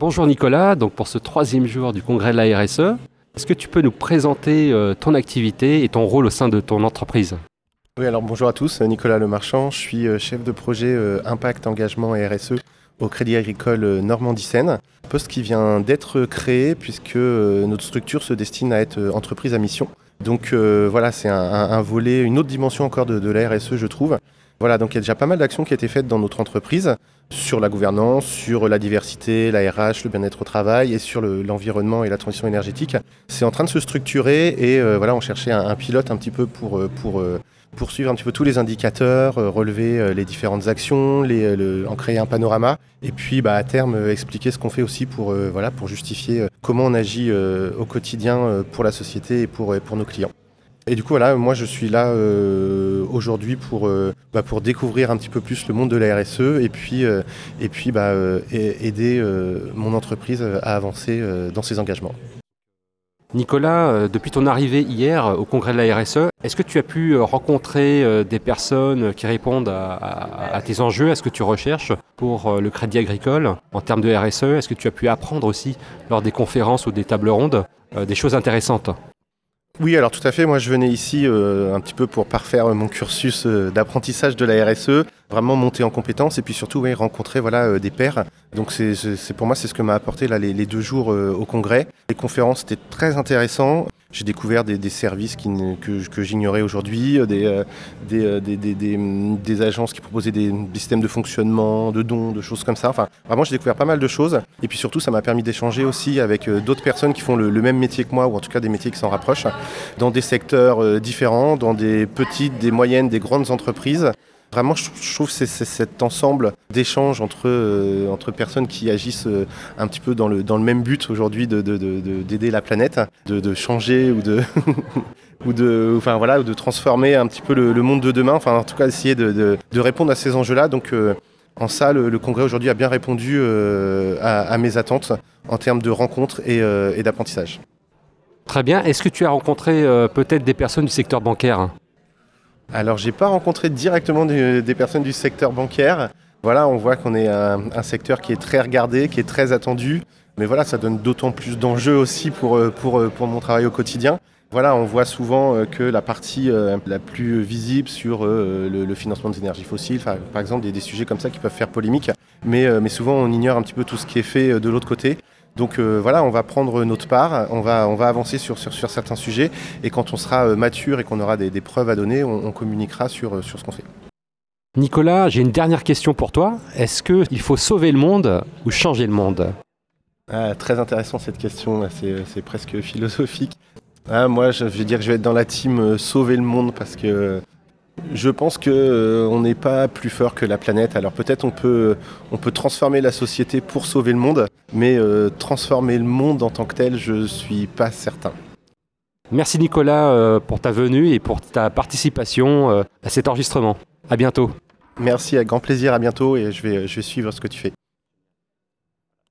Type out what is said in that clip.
Bonjour Nicolas, donc pour ce troisième jour du congrès de la RSE, est-ce que tu peux nous présenter euh, ton activité et ton rôle au sein de ton entreprise? Oui, alors bonjour à tous, Nicolas Lemarchand, je suis euh, chef de projet euh, Impact, Engagement et RSE au Crédit Agricole Normandie-Seine, poste qui vient d'être créé puisque notre structure se destine à être entreprise à mission. Donc voilà, c'est un, volet, une autre dimension encore de, de la RSE, je trouve. Voilà, donc il y a déjà pas mal d'actions qui ont été faites dans notre entreprise sur la gouvernance, sur la diversité, la RH, le bien-être au travail et sur l'environnement et la transition énergétique. C'est en train de se structurer et euh, voilà, on cherchait un, pilote un petit peu pour, euh, pour euh, poursuivre un petit peu tous les indicateurs, relever les différentes actions, en créer un panorama et puis bah, à terme expliquer ce qu'on fait aussi pour, voilà, pour justifier comment on agit au quotidien pour la société et pour, pour nos clients. Et du coup, voilà, moi je suis là aujourd'hui pour, bah, pour découvrir un petit peu plus le monde de la RSE et puis, euh, bah, aider mon entreprise à avancer dans ses engagements. Nicolas, depuis ton arrivée hier au congrès de la RSE, est-ce que tu as pu rencontrer des personnes qui répondent à, tes enjeux, à ce que tu recherches pour le crédit agricole en termes de RSE Est-ce que tu as pu apprendre aussi lors des conférences ou des tables rondes des choses intéressantes? Oui, alors tout à fait. Moi, je venais ici euh, un petit peu pour parfaire mon cursus euh, d'apprentissage de la RSE, vraiment monter en compétences et puis surtout rencontrer voilà, euh, des pairs. Donc c'est pour moi, c'est ce que m'a apporté là, les, les, deux jours au congrès. Les conférences étaient très intéressantes. J'ai découvert des, services que, j'ignorais aujourd'hui, euh, euh, euh, des, agences qui proposaient des, systèmes de fonctionnement, de dons, de choses comme ça. Enfin, vraiment, j'ai découvert pas mal de choses. Et puis surtout, ça m'a permis d'échanger aussi avec d'autres personnes qui font le, même métier que moi, ou en tout cas des métiers qui s'en rapprochent, dans des secteurs différents, dans des petites, des moyennes, des grandes entreprises. Vraiment, je trouve que c'est cet ensemble d'échanges entre, euh, entre personnes qui agissent euh, un petit peu dans le, dans le même but aujourd'hui d'aider de, la planète, de, changer ou de, ou, de, enfin, voilà, de transformer un petit peu le, monde de demain, enfin en tout cas essayer de, répondre à ces enjeux-là. Donc euh, en ça, le, congrès aujourd'hui a bien répondu à, mes attentes en termes de rencontres et d'apprentissage. Très bien. Est-ce que tu as rencontré peut-être des personnes du secteur bancaire? Alors, j'ai pas rencontré directement des, personnes du secteur bancaire. Voilà, on voit qu'on est un, secteur qui est très regardé, qui est très attendu. Mais voilà, ça donne d'autant plus d'enjeux aussi pour, euh, pour, euh, pour mon travail au quotidien. Voilà, on voit souvent euh, que la partie la plus visible sur le, financement des énergies fossiles, par exemple, a des sujets comme ça qui peuvent faire polémique, mais souvent on ignore un petit peu tout ce qui est fait de l'autre côté. Donc euh, voilà, on va prendre notre part, on va, on va avancer sur, sur, certains sujets, et quand on sera euh, mature et qu'on aura des, preuves à donner, on, communiquera sur, euh, sur ce qu'on fait. Nicolas, j'ai une dernière question pour toi. Est-ce qu'il faut sauver le monde ou changer le monde? Ah, Très intéressant cette question, c'est presque philosophique. Ah, moi, je vais dire que je vais être dans la team sauver le monde parce que je pense qu'on euh, n'est pas plus fort que la planète. Alors peut-être on peut, on peut transformer la société pour sauver le monde, mais euh, transformer le monde en tant que tel, je ne suis pas certain. Merci Nicolas euh, pour ta venue et pour ta participation à cet enregistrement. À bientôt. Merci, avec grand plaisir, à bientôt et je vais, je vais suivre ce que tu fais.